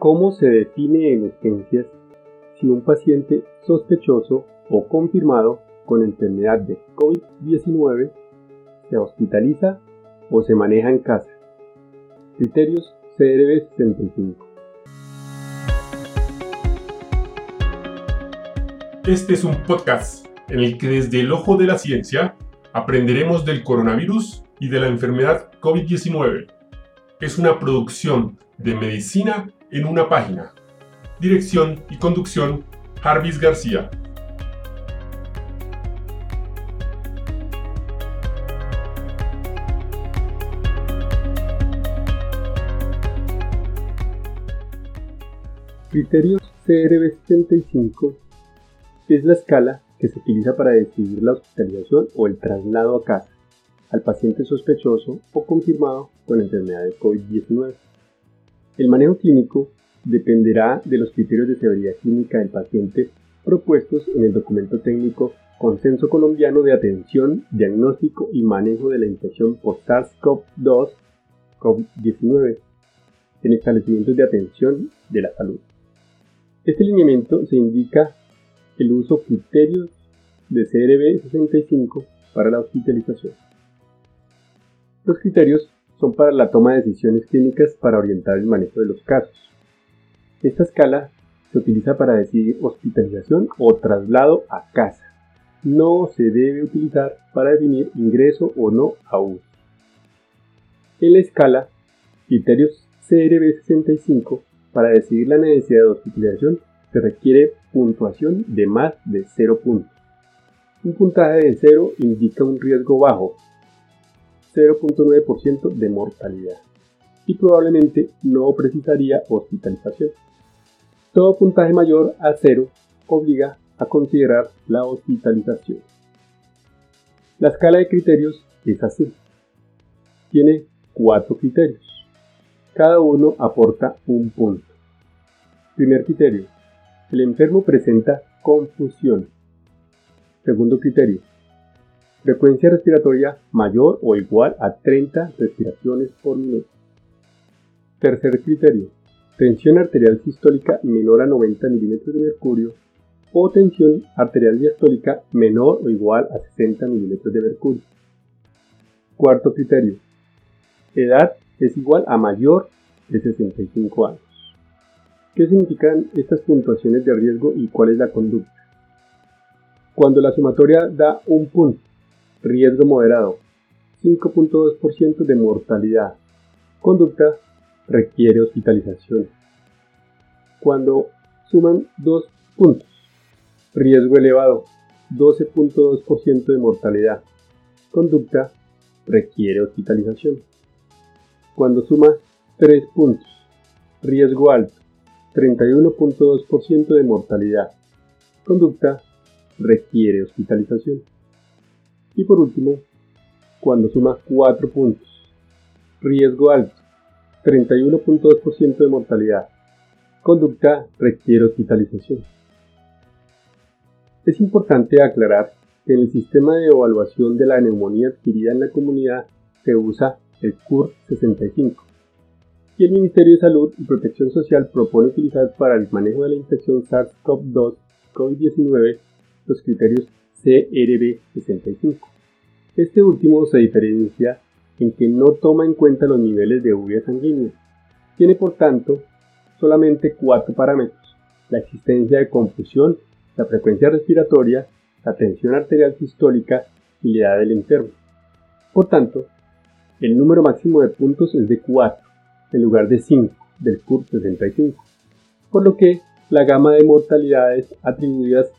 ¿Cómo se define en urgencias si un paciente sospechoso o confirmado con enfermedad de COVID-19 se hospitaliza o se maneja en casa? Criterios CRB 65. Este es un podcast en el que desde el ojo de la ciencia aprenderemos del coronavirus y de la enfermedad COVID-19. Es una producción de medicina en una página. Dirección y conducción, Jarvis García. Criterios CRB75 es la escala que se utiliza para decidir la hospitalización o el traslado a casa al paciente sospechoso o confirmado con enfermedad de COVID-19. El manejo clínico dependerá de los criterios de severidad clínica del paciente propuestos en el documento técnico Consenso Colombiano de Atención, Diagnóstico y Manejo de la Infección por SARS-CoV-2 COVID-19 en establecimientos de atención de la salud. Este lineamiento se indica el uso criterios de CRB 65 para la hospitalización. Los criterios son para la toma de decisiones clínicas para orientar el manejo de los casos. Esta escala se utiliza para decidir hospitalización o traslado a casa. No se debe utilizar para definir ingreso o no a UCI. En la escala, criterios CRB65 para decidir la necesidad de hospitalización se requiere puntuación de más de 0 puntos. Un puntaje de 0 indica un riesgo bajo, 0.9% de mortalidad y probablemente no precisaría hospitalización. Todo puntaje mayor a 0 obliga a considerar la hospitalización. La escala de criterios es así. Tiene cuatro criterios. Cada uno aporta un punto. Primer criterio. El enfermo presenta confusión. Segundo criterio Frecuencia respiratoria mayor o igual a 30 respiraciones por minuto. Tercer criterio. Tensión arterial sistólica menor a 90 milímetros de mercurio o tensión arterial diastólica menor o igual a 60 milímetros de mercurio. Cuarto criterio. Edad es igual a mayor de 65 años. ¿Qué significan estas puntuaciones de riesgo y cuál es la conducta? Cuando la sumatoria da un punto, Riesgo moderado. 5.2% de mortalidad. Conducta requiere hospitalización. Cuando suman 2 puntos. Riesgo elevado. 12.2% de mortalidad. Conducta requiere hospitalización. Cuando suma 3 puntos. Riesgo alto. 31.2% de mortalidad. Conducta requiere hospitalización. Y por último, cuando suma 4 puntos. Riesgo alto, 31.2% de mortalidad. Conducta requiere hospitalización. Es importante aclarar que en el sistema de evaluación de la neumonía adquirida en la comunidad se usa el CUR 65 y el Ministerio de Salud y Protección Social propone utilizar para el manejo de la infección SARS-CoV-2 COVID-19 los criterios CRB65. Este último se diferencia en que no toma en cuenta los niveles de urea sanguínea. Tiene por tanto solamente cuatro parámetros. La existencia de confusión, la frecuencia respiratoria, la tensión arterial sistólica y la edad del enfermo. Por tanto, el número máximo de puntos es de 4, en lugar de 5 del CUR 65, por lo que la gama de mortalidades atribuidas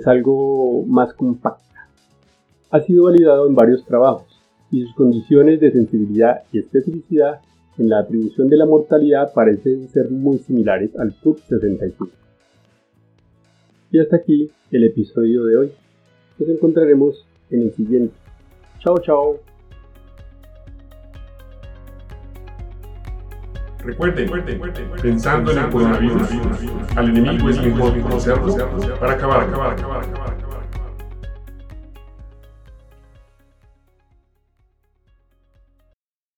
es algo más compacta. Ha sido validado en varios trabajos y sus condiciones de sensibilidad y especificidad en la atribución de la mortalidad parecen ser muy similares al PUC 65. Y hasta aquí el episodio de hoy. Nos encontraremos en el siguiente. Chao, chao. Recuerden, pensando en el coronavirus, al enemigo es mejor conocerlo para acabar, acabar, acabar, acabar.